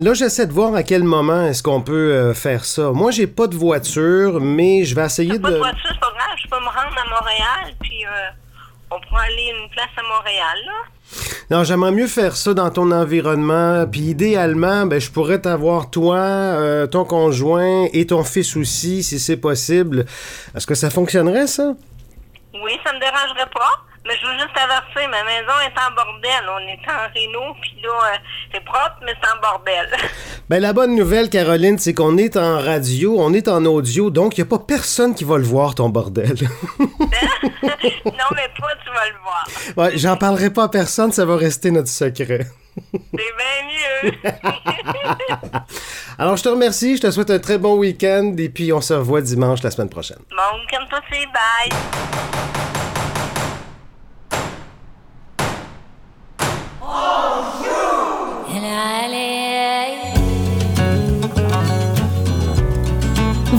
Là, j'essaie de voir à quel moment est-ce qu'on peut euh, faire ça. Moi, j'ai pas de voiture, mais je vais essayer de. pas de voiture, c'est pas grave, je peux me rendre à Montréal, puis euh, on pourra aller une place à Montréal, là. Non, j'aimerais mieux faire ça dans ton environnement. Puis idéalement, ben, je pourrais t'avoir toi, euh, ton conjoint et ton fils aussi, si c'est possible. Est-ce que ça fonctionnerait, ça? Oui, ça me dérangerait pas. Mais je veux juste avertir, ma maison est en bordel. On est en réno, puis là, euh, c'est propre, mais c'est en bordel. Ben, la bonne nouvelle, Caroline, c'est qu'on est en radio, on est en audio, donc il n'y a pas personne qui va le voir, ton bordel. non, mais toi, tu vas le voir. ouais, j'en parlerai pas à personne, ça va rester notre secret. C'est bien mieux. Alors, je te remercie, je te souhaite un très bon week-end, et puis on se revoit dimanche la semaine prochaine. bon week-end bye.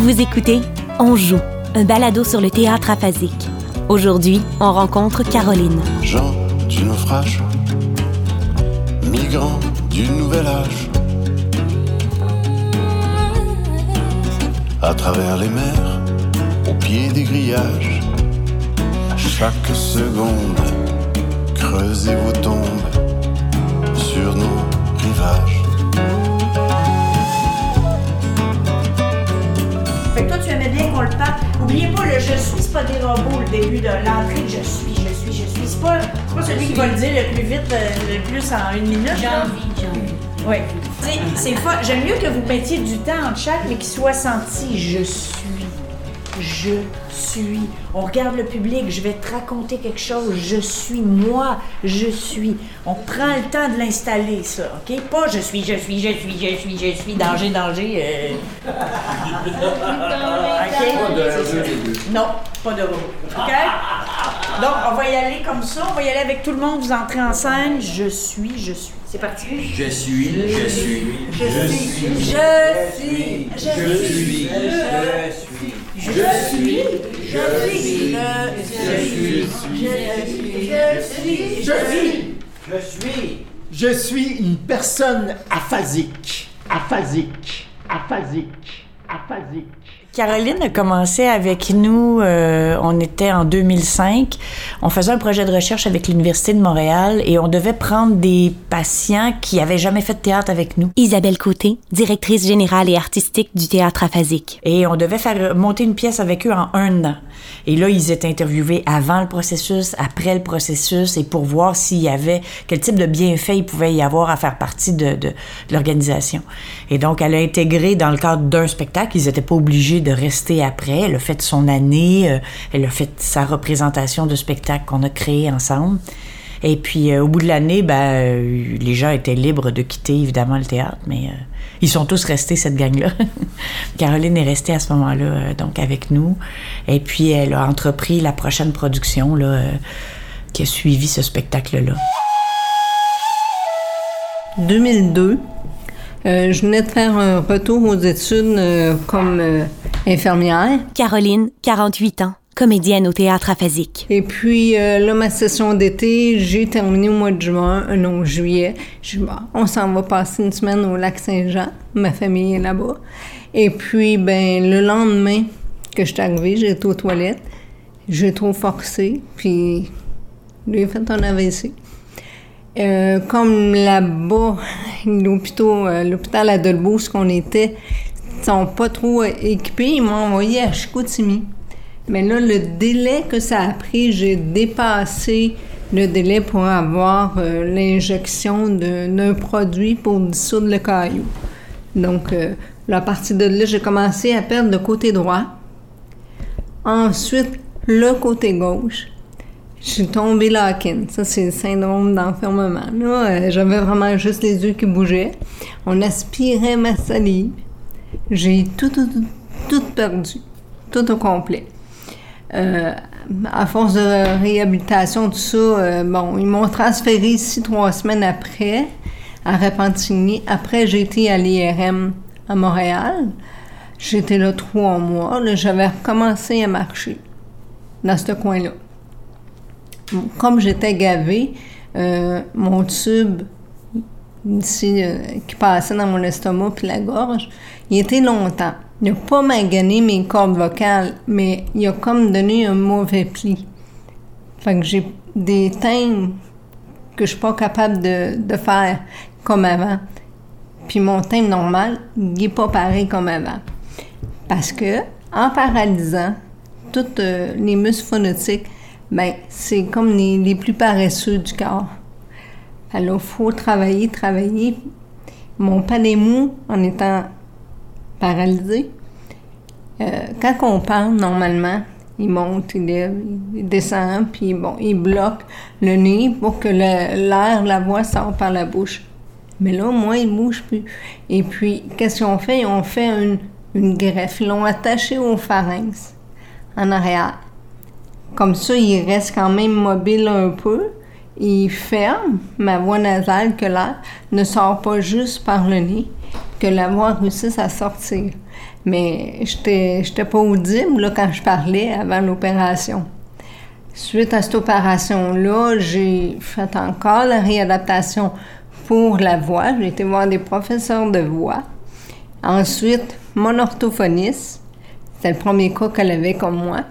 Vous écoutez On joue, un balado sur le théâtre aphasique. Aujourd'hui, on rencontre Caroline. Gens du naufrage, migrants du nouvel âge. À travers les mers, au pied des grillages, chaque seconde, creusez vos tombes sur nos rivages. Fait que toi, tu aimais bien qu'on le parle. Oubliez pas, le je suis, c'est pas des robots, le début de l'entrée de je suis, je suis, je suis. C'est pas, c'est pas celui qui va le dire le plus vite, euh, le plus en une minute. J'ai envie, j'ai envie. Oui. C'est J'aime mieux que vous mettiez du temps entre chaque, mais qu'il soit senti je suis. Je suis. On regarde le public, je vais te raconter quelque chose. Je suis moi, je suis. On prend le temps de l'installer, ça, OK? Pas je suis, je suis, je suis, je suis, je suis, danger, danger. euh. OK? Non, pas de robot. OK? Donc, on va y aller comme ça. On va y aller avec tout le monde. Vous entrez en scène. Je suis, je suis. C'est parti. Je suis, je suis, Je suis, je suis, je suis, je suis, je suis, je suis, je suis, je suis, je suis. je suis. Je suis une personne aphasique. Aphasique. Aphasique. Aphasique. Caroline a commencé avec nous, euh, on était en 2005. On faisait un projet de recherche avec l'Université de Montréal et on devait prendre des patients qui avaient jamais fait de théâtre avec nous. Isabelle Côté, directrice générale et artistique du théâtre aphasique. Et on devait faire monter une pièce avec eux en un an. Et là, ils étaient interviewés avant le processus, après le processus, et pour voir s'il y avait, quel type de bienfaits il pouvait y avoir à faire partie de, de- de l'organisation. Et donc, elle a intégré dans le cadre d'un spectacle. Ils n'étaient pas obligés de rester après. Elle a fait son année, euh, elle a fait sa représentation de spectacle qu'on a créé ensemble. Et puis, euh, au bout de l'année, ben, euh, les gens étaient libres de quitter, évidemment, le théâtre, mais ils sont tous restés, cette gang-là. Caroline est restée à ce moment-là, donc, avec nous. Et puis, elle a entrepris la prochaine production, là, qui a suivi ce spectacle-là. 2002, euh, je venais de faire un retour aux études euh, comme euh, infirmière. Caroline, 48 ans, comédienne au théâtre aphasique. Et puis là, ma session d'été, j'ai terminé au mois de juin, non, juillet. Je Bon, on s'en va passer une semaine au lac Saint-Jean. Ma famille est là-bas. Et puis, ben, le lendemain que je suis arrivée, j'ai été aux toilettes. J'ai trop forcé, puis j'ai fait un AVC. Euh, comme là-bas, l'hôpital, euh, à Dolbeau, ce qu'on était, sont pas trop euh, équipés, ils m'ont envoyé à Chicoutimi. Mais là, le délai que ça a pris, j'ai dépassé le délai pour avoir euh, l'injection d'un produit pour dissoudre le caillou. Donc, euh, à partir de là, j'ai commencé à perdre le côté droit. Ensuite, le côté gauche. Je suis tombée Larkin. Ça, c'est le syndrome d'enfermement. Là, euh, j'avais vraiment juste les yeux qui bougeaient. On aspirait ma salive. J'ai tout, tout, tout, tout perdu. Tout au complet. Euh, à force de réhabilitation, tout ça, euh, bon, ils m'ont transféré ici trois semaines après, à Repentigny. Après, j'ai été à l'IRM à Montréal. J'étais là trois mois. Là, j'avais recommencé à marcher dans ce coin-là. Comme j'étais gavée, euh, mon tube ici, euh, qui passait dans mon estomac puis la gorge, il était longtemps. Il n'a pas magané mes cordes vocales, mais il a comme donné un mauvais pli. Fait que j'ai des timbres que je suis pas capable de, faire comme avant. Puis mon timbre normal, n'est pas pareil comme avant. Parce que, en paralysant, tous euh, les muscles phonétiques, ben, c'est comme les, les plus paresseux du corps. Alors, faut travailler, travailler. Mon palais mou, en étant paralysé, euh, quand on parle, normalement, il monte, il lève, il descend, puis bon, il bloque le nez pour que l'air, la voix sorte par la bouche. Mais là, moi, il bouge plus. Et puis, qu'est-ce qu'on fait? On fait une, une greffe. Ils l'ont attaché au pharynx, en arrière. Comme ça, il reste quand même mobile un peu. Il ferme ma voie nasale, que l'air ne sort pas juste par le nez, que la voix réussisse à sortir. Mais j'étais pas audible là, quand je parlais avant l'opération. Suite à cette opération-là, j'ai fait encore la réadaptation pour la voix. J'ai été voir des professeurs de voix. Ensuite, mon orthophoniste, c'était le premier cas qu'elle avait comme moi.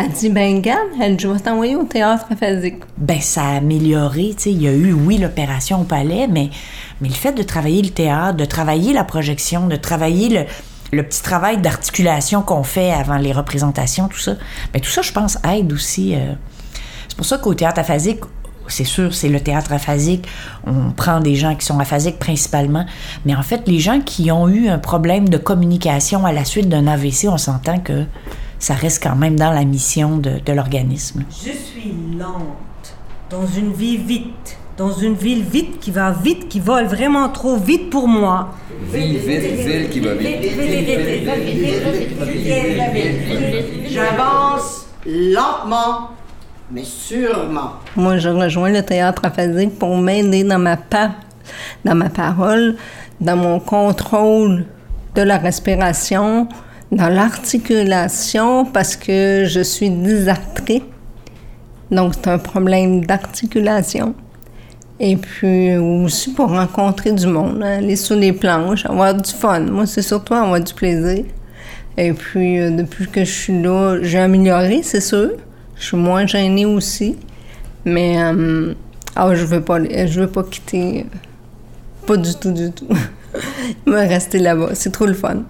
Elle dit, ben garde, elle, je vais t'envoyer au théâtre aphasique. Ben, ça a amélioré, tu sais. Il y a eu, oui, l'opération au palais, mais, mais le fait de travailler le théâtre, de travailler la projection, de travailler le, le petit travail d'articulation qu'on fait avant les représentations, tout ça, ben, tout ça, je pense, aide aussi. euh. C'est pour ça qu'au théâtre aphasique, c'est sûr, c'est le théâtre aphasique. On prend des gens qui sont aphasiques principalement. Mais en fait, les gens qui ont eu un problème de communication à la suite d'un AVC, on s'entend que ça reste quand même dans la mission de, de l'organisme. Je suis lente, dans une vie vite, dans une ville vite qui va vite, qui vole vraiment trop vite pour moi. Ville, ville, ville qui va vite. J'avance lentement, mais sûrement. Moi, je rejoins le théâtre aphasique pour m'aider dans ma pa- dans ma parole, dans mon contrôle de la respiration, dans l'articulation, parce que je suis dysarthrique. Donc, c'est un problème d'articulation. Et puis aussi pour rencontrer du monde, hein, aller sur les planches, avoir du fun. Moi, c'est surtout avoir du plaisir. Et puis, euh, depuis que je suis là, j'ai amélioré, c'est sûr. Je suis moins gênée aussi. Mais, euh, ah, je veux pas, je veux pas quitter. Pas du tout, du tout. me rester là-bas. C'est trop le fun.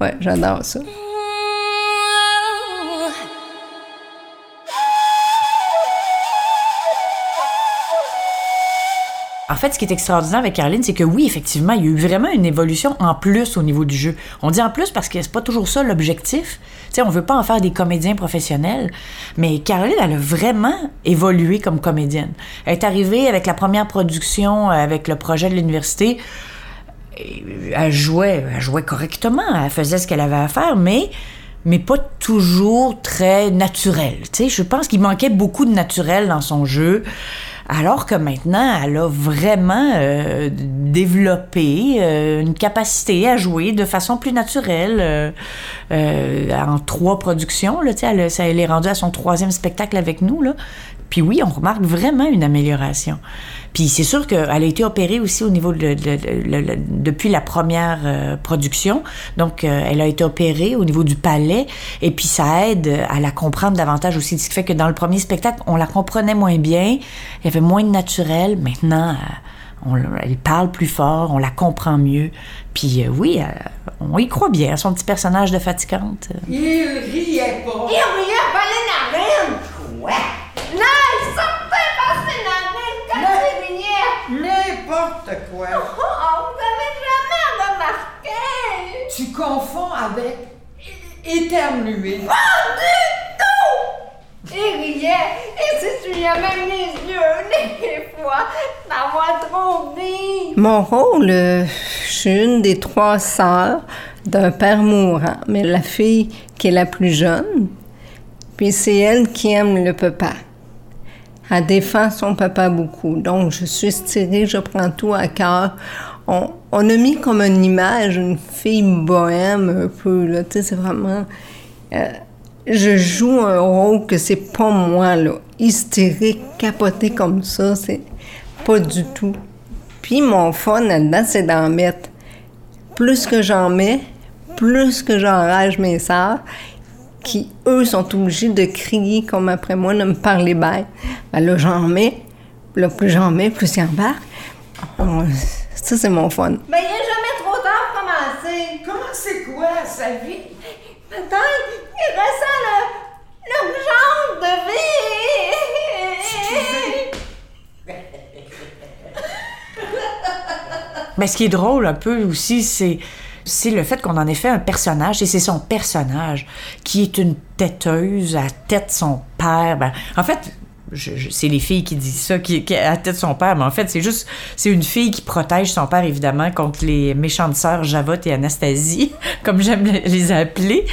Ouais, j'adore ça. En fait, ce qui est extraordinaire avec Caroline, c'est que oui, effectivement, il y a eu vraiment une évolution en plus au niveau du jeu. On dit en plus parce que c'est pas toujours ça l'objectif. Tu sais, on veut pas en faire des comédiens professionnels, mais Caroline, elle a vraiment évolué comme comédienne. Elle est arrivée avec la première production, euh, avec le projet de l'université. Et Elle jouait, correctement, elle faisait ce qu'elle avait à faire, mais pas toujours très naturel. Tu je pense qu'il manquait beaucoup de naturel dans son jeu. Alors que maintenant, elle a vraiment euh, développé euh, une capacité à jouer de façon plus naturelle euh, euh, en trois productions. Là, tu sais, elle, elle est rendue à son troisième spectacle avec nous. Là. Puis oui, on remarque vraiment une amélioration. Puis c'est sûr qu'elle a été opérée aussi au niveau de, depuis la première euh, production. Donc, euh, elle a été opérée au niveau du palais. Et puis ça aide à la comprendre davantage aussi. Ce qui fait que dans le premier spectacle, on la comprenait moins bien. Il y avait moins de naturel. Maintenant, euh, on, elle parle plus fort, on la comprend mieux. Puis euh, oui, euh, on y croit bien, son petit personnage de fatigante. Il riait pas. Il riait pas les narines! Ouais. Non, il sortait pas ses narines quand il riait! N'importe quoi. Oh, vous avez jamais remarqué! Tu confonds avec éternuer. Pas du tout! Il riait et s'essuyait même les yeux des fois d'avoir trop ri. Mon rôle, euh, je suis une des trois sœurs d'un père mourant, mais la fille qui est la plus jeune, puis c'est elle qui aime le papa. Elle défend son papa beaucoup, donc je suis stirée, je prends tout à cœur. On, a mis comme une image, une fille bohème un peu, là, tu sais, c'est vraiment... euh, je joue un rôle que c'est pas moi, là. Hystérique, capoté comme ça, c'est pas du tout. Puis mon fun là-dedans, c'est d'en mettre. Plus que j'en mets, plus que j'enrage mes sœurs, qui, eux, sont obligés de crier comme après moi, de me parler bête. Ben là, j'en mets. Là, plus j'en mets, plus ils embarquent. Oh, ça, c'est mon fun. Ben, il est jamais trop tard pour commencer. Comment c'est quoi, sa vie? Peut-être qu'il ressent le, l'urgence de vie. Mais ce qui est drôle un peu aussi, c'est c'est le fait qu'on en ait fait un personnage, et c'est son personnage qui est une têteuse à tête son père. Ben, en fait, c'est les filles qui disent ça, qui, qui à tête son père, mais en fait, c'est juste, c'est une fille qui protège son père, évidemment, contre les méchantes sœurs Javotte et Anastasie, comme j'aime les- appeler.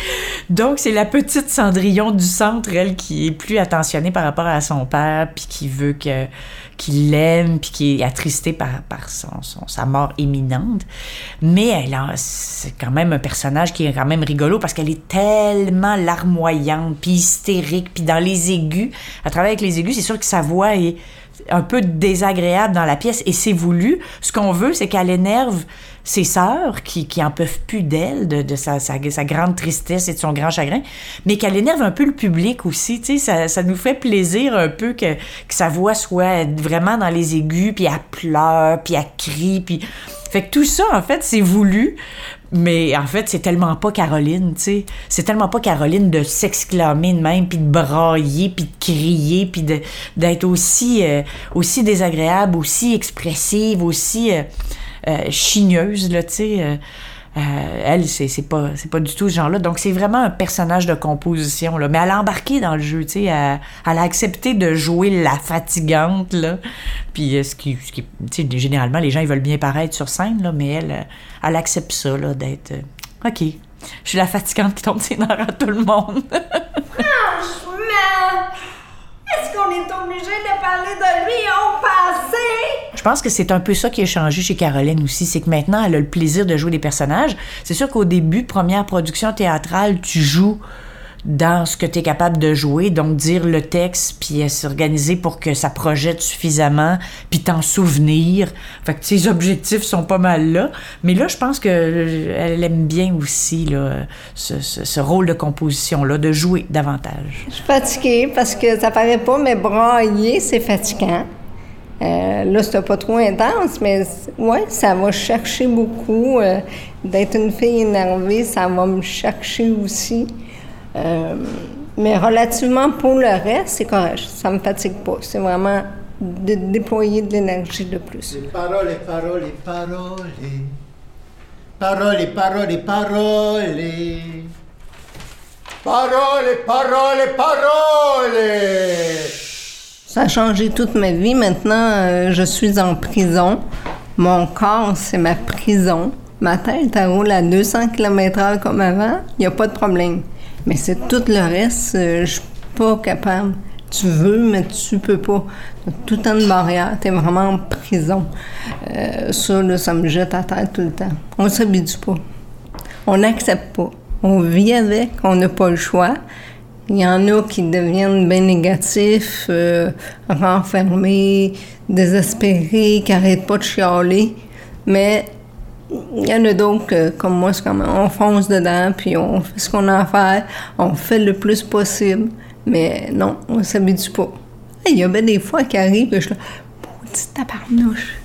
Donc, c'est la petite Cendrillon du centre, elle, qui est plus attentionnée par rapport à son père, puis qui veut que qu'il l'aime, puis qui est attristé par, par son, sa mort imminente. Mais elle c'est quand même un personnage qui est quand même rigolo parce qu'elle est tellement larmoyante, puis hystérique, puis dans les aigus, à travers les aigus, c'est sûr que sa voix est un peu désagréable dans la pièce et c'est voulu. Ce qu'on veut, c'est qu'elle énerve ses sœurs qui, qui en peuvent plus d'elle, de, sa, sa grande tristesse et de son grand chagrin, mais qu'elle énerve un peu le public aussi. Tu sais, ça, ça nous fait plaisir un peu que, que sa voix soit vraiment dans les aigus, puis elle pleure, puis elle crie, puis... Fait que tout ça, en fait, c'est voulu, mais en fait, c'est tellement pas Caroline, tu sais. C'est tellement pas Caroline de s'exclamer de même, puis de brailler, puis de crier, puis d'être aussi, euh, aussi désagréable, aussi expressive, aussi euh, euh, chigneuse, là, tu sais. Euh, elle, c'est pas, c'est pas du tout ce genre-là. Donc, c'est vraiment un personnage de composition, là. Mais elle a embarqué dans le jeu, tu sais. Elle, a accepté de jouer la fatigante, là. Puis, euh, ce qui, ce qui tu sais, généralement, les gens, ils veulent bien paraître sur scène, là. Mais elle, euh, elle accepte ça, là, d'être... OK. Je suis la fatigante qui tombe ses nerfs à tout le monde. Est-ce qu'on est obligé de parler de lui? Au passé? Je pense que c'est un peu ça qui a changé chez Caroline aussi, c'est que maintenant elle a le plaisir de jouer des personnages. C'est sûr qu'au début, première production théâtrale, tu joues dans ce que tu es capable de jouer, donc dire le texte, puis euh, s'organiser pour que ça projette suffisamment, puis t'en souvenir. Fait que ses objectifs sont pas mal là. Mais là, je pense qu'elle aime bien aussi là, ce, ce- rôle de composition-là, de jouer davantage. Je suis fatiguée parce que ça paraît pas, mais brailler, c'est fatigant. Euh, là, c'était pas trop intense, mais ouais, ça va chercher beaucoup. euh, D'être une fille énervée, ça va me chercher aussi. Euh, mais relativement pour le reste, c'est correct. Ça me fatigue pas. C'est vraiment de déployer de l'énergie de plus. Parole, parole, parole. Parole, parole, parole. Parole, parole, parole. Ça a changé toute ma vie. Maintenant, euh, je suis en prison. Mon corps, c'est ma prison. Ma tête, elle roule à 200 km/h comme avant. Il n'y a pas de problème. Mais c'est tout le reste, euh, je suis pas capable. Tu veux, mais tu peux pas. Tout le temps de barrière. T'es vraiment en prison. Euh, ça, là, ça me jette à terre tout le temps. On s'habitue pas. On n'accepte pas. On vit avec, on n'a pas le choix. Il y en a qui deviennent bien négatifs, euh, renfermés, désespérés, qui n'arrêtent pas de chialer. Mais il y en a d'autres, que, comme moi, c'est comme on fonce dedans, puis on fait ce qu'on a à faire, on fait le plus possible. Mais non, on s'habitue pas. Il y a des fois qui arrivent que je suis là, petite tabarnouche.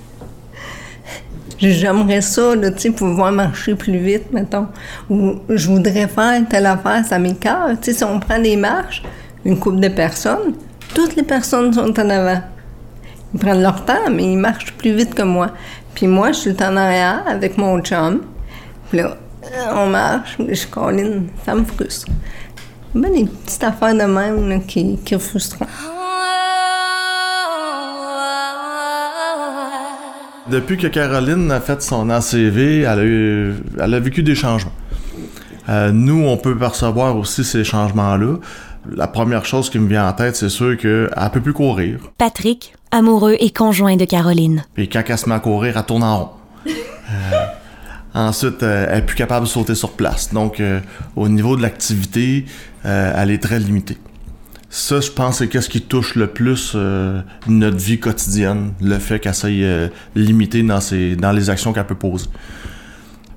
J'aimerais ça, là, tu pouvoir marcher plus vite, mettons. Ou je voudrais faire telle affaire, ça m'écœure. Tu si on prend des marches, une couple de personnes, toutes les personnes sont en avant. Ils prennent leur temps, mais ils marchent plus vite que moi. Puis moi, je suis en arrière avec mon chum. Puis là, on marche, je suis colline, ça me frustre. Ben, des petites affaires de même là, qui, qui frustrent. Depuis que Caroline a fait son ACV, elle a, eu- elle a vécu des changements. Euh, nous, on peut percevoir aussi ces changements-là. La première chose qui me vient en tête, c'est sûr qu'elle peut plus courir. Patrick, amoureux et conjoint de Caroline. Puis quand elle se met à courir, elle tourne en rond. Euh, ensuite, euh, elle est plus capable de sauter sur place. Donc, euh, au niveau de l'activité, elle est très limitée. Ça, je pense, c'est qu'est-ce qui touche le plus notre vie quotidienne, le fait qu'elle soit limitée dans, ses, dans les actions qu'elle peut poser.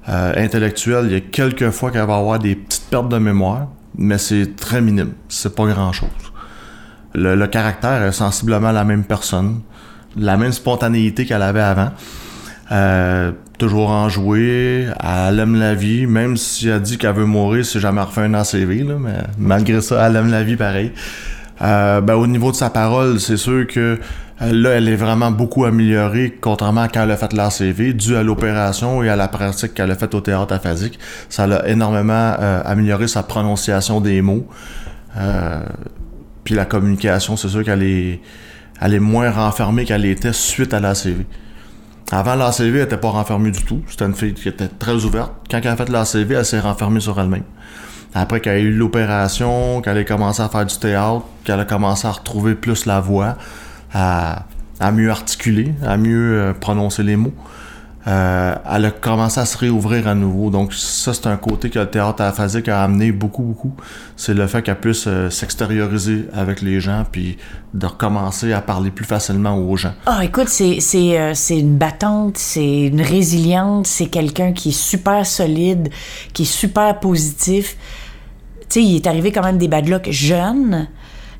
Intellectuelle, il y a quelques fois qu'elle va avoir des petites pertes de mémoire, mais c'est très minime, c'est pas grand-chose. Le, le caractère est sensiblement la même personne, la même spontanéité qu'elle avait avant. Euh, toujours enjouée, elle aime la vie, même si elle dit qu'elle veut mourir si jamais elle refait un ACV, là, mais malgré ça, elle aime la vie pareil. Euh, ben, au niveau de sa parole, c'est sûr que euh, là, elle est vraiment beaucoup améliorée, contrairement à quand elle a fait l'ACV, dû à l'opération et à la pratique qu'elle a faite au théâtre aphasique. Ça l'a énormément euh, amélioré sa prononciation des mots. Euh, puis la communication, c'est sûr qu'elle est, moins renfermée qu'elle était suite à l'ACV. Avant l'ACV, elle était pas renfermée du tout. C'était une fille qui était très ouverte. Quand elle a fait l'ACV, elle s'est renfermée sur elle-même. Après qu'elle a eu l'opération, qu'elle a commencé à faire du théâtre, qu'elle a commencé à retrouver plus la voix, à, à mieux articuler, à mieux euh, prononcer les mots, euh, elle a commencé à se réouvrir à nouveau. Donc ça, c'est un côté que le théâtre aphasique a amené beaucoup, beaucoup. C'est le fait qu'elle puisse euh, s'extérioriser avec les gens, puis de recommencer à parler plus facilement aux gens. Ah, écoute, c'est, c'est, euh, c'est une battante, c'est une résiliente, c'est quelqu'un qui est super solide, qui est super positif. Tu sais, il est arrivé quand même des bad luck jeunes.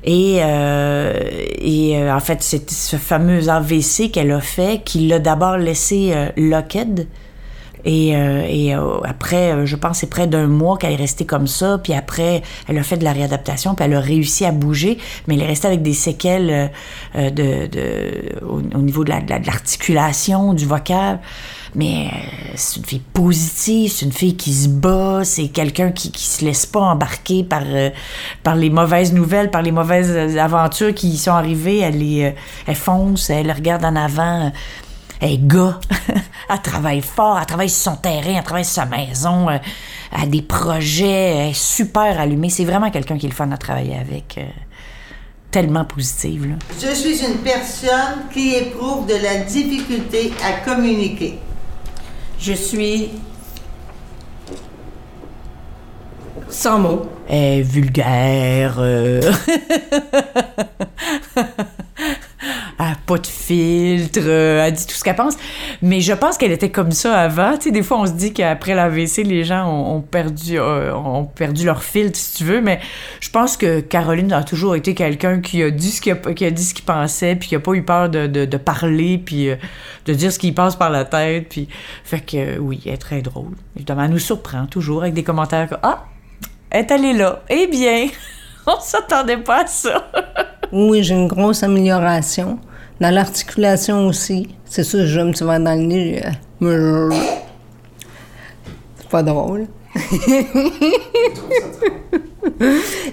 Et, euh, et euh, en fait, c'est ce fameux AVC qu'elle a fait qui l'a d'abord laissé euh, locked. Et, euh, et euh, après, euh, je pense, c'est près d'un mois qu'elle est restée comme ça. Puis après, elle a fait de la réadaptation, puis elle a réussi à bouger, mais elle est restée avec des séquelles euh, de, de, au, au niveau de la- de la- de l'articulation, du vocable. Mais euh, c'est une fille positive, c'est une fille qui se bat, c'est quelqu'un qui, qui se laisse pas embarquer par, euh, par les mauvaises nouvelles, par les mauvaises euh, aventures qui y sont arrivées. Elle, les, elle fonce, elle regarde en avant. Elle est gars. elle travaille fort, elle travaille son terrain, elle travaille sa maison, elle a des projets, elle est super allumée. C'est vraiment quelqu'un qui est le fun à travailler avec. tellement positive. Je suis une personne qui éprouve de la difficulté à communiquer. Je suis sans mots. Est vulgaire. a pas de filtre. euh, Elle dit tout ce qu'elle pense. Mais je pense qu'elle était comme ça avant. Tu sais, des fois, on se dit qu'après l'AVC, les gens ont, perdu, euh, ont perdu leur filtre, si tu veux. Mais je pense que Caroline a toujours été quelqu'un qui a dit ce qu'il qui pensait, puis qui a pas eu peur de, de- parler, puis euh, de dire ce qui passe par la tête. Puis, fait que oui, elle est très drôle. Évidemment, elle nous surprend toujours avec des commentaires comme Ah, elle est allée là. Eh bien, on s'attendait pas à ça. Oui, j'ai une grosse amélioration. Dans l'articulation aussi. C'est sûr, je me suis dans le nez. euh, C'est pas drôle.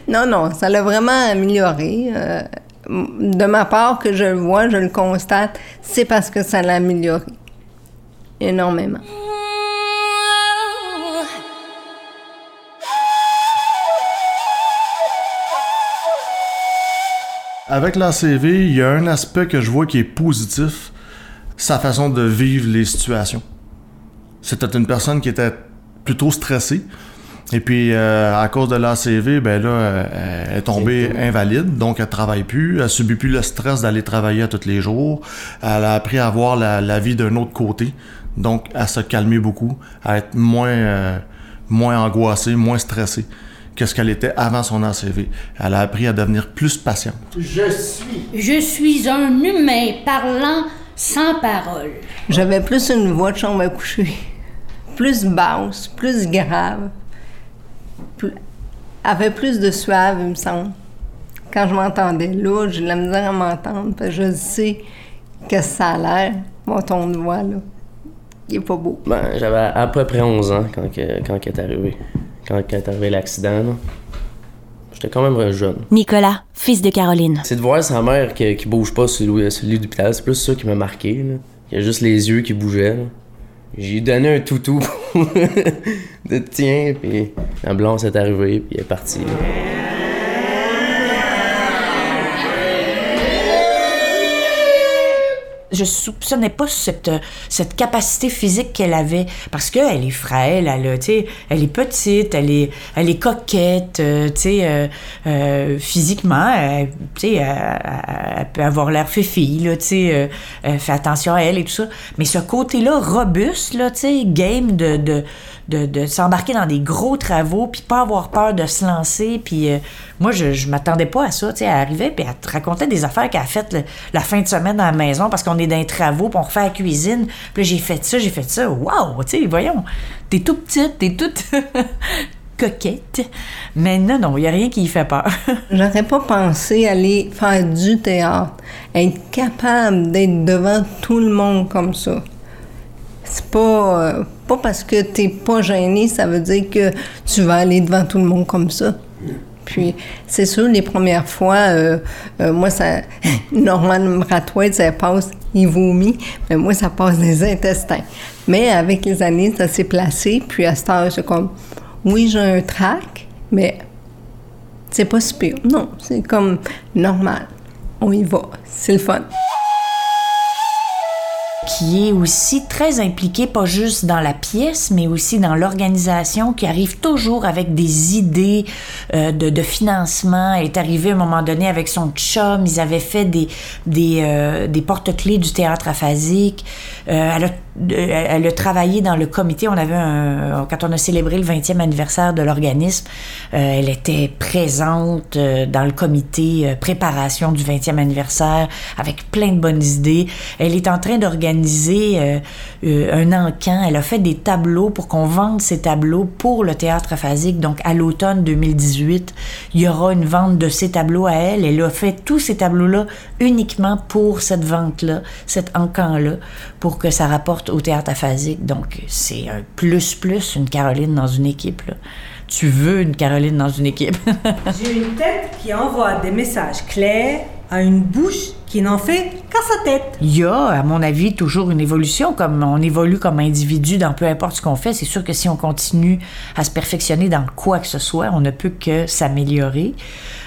non, non, ça l'a vraiment amélioré. Euh, de ma part, que je le vois, je le constate, c'est parce que ça l'a amélioré. Énormément. Avec l'ACV, il y a un aspect que je vois qui est positif, sa façon de vivre les situations. C'était une personne qui était plutôt stressée. Et puis, euh, à cause de l'ACV, ben là, euh, elle est tombée invalide, donc elle travaille plus, elle subit plus le stress d'aller travailler à tous les jours. Elle a appris à voir la, la vie d'un autre côté, donc à se calmer beaucoup, à être moins, euh, moins angoissée, moins stressée que ce qu'elle était avant son ACV. Elle a appris à devenir plus patiente. Je suis. Je suis un humain parlant sans parole. J'avais plus une voix de chambre à coucher. Plus basse, plus grave. Plus... Avait plus de suave, il me semble. Quand je m'entendais là, j'ai la misère à m'entendre, parce que je sais que ça a l'air, mon ton de voix, là. Il est pas beau. Ben, j'avais à peu près 11 ans quand, que, quand est arrivé. Quand est arrivé l'accident. J'étais quand même jeune. Nicolas, fils de Caroline. C'est de voir sa mère qui, qui bouge pas sur le, lit d'hôpital, c'est plus ça qui m'a marqué. Là. Il y a juste les yeux qui bougeaient. J'ai donné un toutou de tiens, puis l'ambulance est arrivée, puis elle est partie. là. Je soupçonnais pas cette, cette capacité physique qu'elle avait parce qu'elle est frêle, elle, elle est petite, elle est, elle est coquette, euh, euh, euh, physiquement, elle, elle, peut avoir l'air fille, là, euh, fait attention à elle et tout ça. Mais ce côté-là robuste, là, game de, de, de, de s'embarquer dans des gros travaux, puis pas avoir peur de se lancer, puis euh, moi, je, je m'attendais pas à ça, elle arrivait, puis elle te racontait des affaires qu'elle a faites la fin de semaine à la maison parce qu'on est dans travaux, puis on refait la cuisine, puis j'ai fait ça, j'ai fait ça, waouh, tu sais, voyons, t'es tout petite, t'es toute coquette, mais non, non, il y a rien qui y fait peur. J'aurais pas pensé aller faire du théâtre, être capable d'être devant tout le monde comme ça. C'est pas, euh, pas parce que t'es pas gêné, ça veut dire que tu vas aller devant tout le monde comme ça. Puis, c'est sûr, les premières fois, euh, euh, moi, ça. Norman Ratouet, ça passe, il vomit, mais moi, ça passe des intestins. Mais avec les années, ça s'est placé, puis à cette heure, c'est comme. Oui, j'ai un trac, mais c'est pas si pire. Non, c'est comme normal. On y va. C'est le fun. Qui est aussi très impliqué, pas juste dans la pièce, mais aussi dans l'organisation, qui arrive toujours avec des idées euh, de, financement. Elle est arrivée à un moment donné avec son chum, ils avaient fait des, des, euh, des porte-clés du théâtre aphasique. Euh, elle, a, elle a travaillé dans le comité, on avait un, quand on a célébré le 20e anniversaire de l'organisme, euh, elle était présente euh, dans le comité euh, préparation du 20e anniversaire avec plein de bonnes idées. Elle est en train d'organiser un encan. Elle a fait des tableaux pour qu'on vende ces tableaux pour le théâtre aphasique. Donc, à l'automne 2018, il y aura une vente de ces tableaux à elle. Elle a fait tous ces tableaux-là uniquement pour cette vente-là, cet encan-là, pour que ça rapporte au théâtre aphasique. Donc, c'est un plus-plus, une Caroline dans une équipe. là. Tu veux une Caroline dans une équipe. J'ai une tête qui envoie des messages clairs à une bouche qui n'en fait qu'à sa tête. Il y a, à mon avis, toujours une évolution, comme on évolue comme individu dans peu importe ce qu'on fait. C'est sûr que si on continue à se perfectionner dans quoi que ce soit, on ne peut que s'améliorer.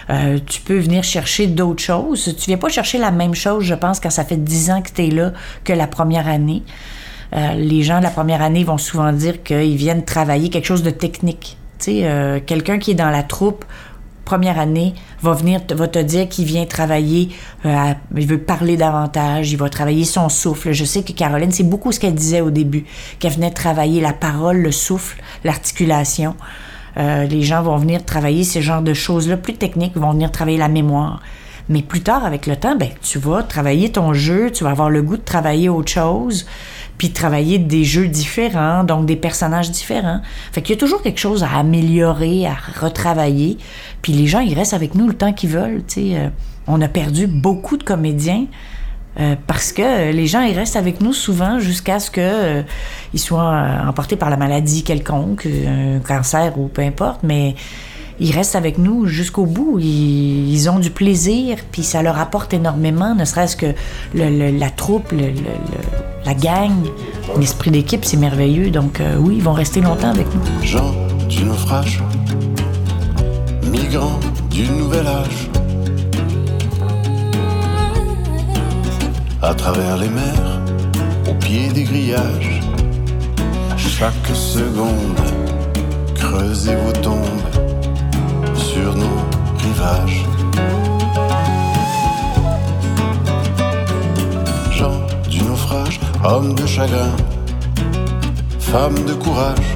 Euh, tu peux venir chercher d'autres choses. Tu viens pas chercher la même chose, je pense, quand ça fait 10 ans que tu es là que la première année. Euh, les gens la première année vont souvent dire qu'ils viennent travailler quelque chose de technique. Tu sais, euh, quelqu'un qui est dans la troupe, première année, va venir, va te dire qu'il vient travailler, euh, il veut parler davantage, il va travailler son souffle. Je sais que Caroline, c'est beaucoup ce qu'elle disait au début, qu'elle venait travailler la parole, le souffle, l'articulation. Les gens vont venir travailler ce genre de choses-là plus techniques, vont venir travailler la mémoire. Mais plus tard, avec le temps, ben, tu vas travailler ton jeu, tu vas avoir le goût de travailler autre chose, puis travailler des jeux différents, donc des personnages différents. Fait qu'il y a toujours quelque chose à améliorer, à retravailler. Puis les gens, ils restent avec nous le temps qu'ils veulent. Euh, on a perdu beaucoup de comédiens euh, parce que les gens, ils restent avec nous souvent jusqu'à ce que euh, soient emportés par la maladie quelconque, un cancer ou peu importe, mais ils restent avec nous jusqu'au bout. Ils, ont du plaisir, puis ça leur apporte énormément, ne serait-ce que la troupe, la gang, l'esprit d'équipe, c'est merveilleux. Donc euh, oui, ils vont rester longtemps avec nous. Gens du naufrage, migrants du nouvel âge. À travers les mers, au pied des grillages, chaque seconde, creusez vos tombes sur nos rivages. Gens du naufrage, hommes de chagrin, femmes de courage.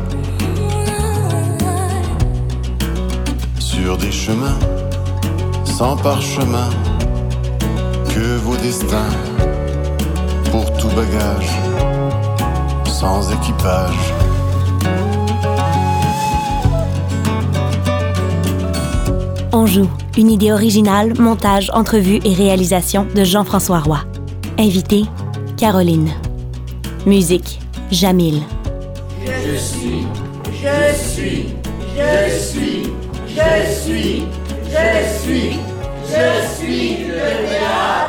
Sur des chemins sans parchemin, que vos destins pour tout bagage, sans équipage? On joue, une idée originale, montage, entrevue et réalisation de Jean-François Roy. Invité, Caroline. Musique, Jamil. Je suis, je suis, je suis, je suis, je suis, je suis le théâtre.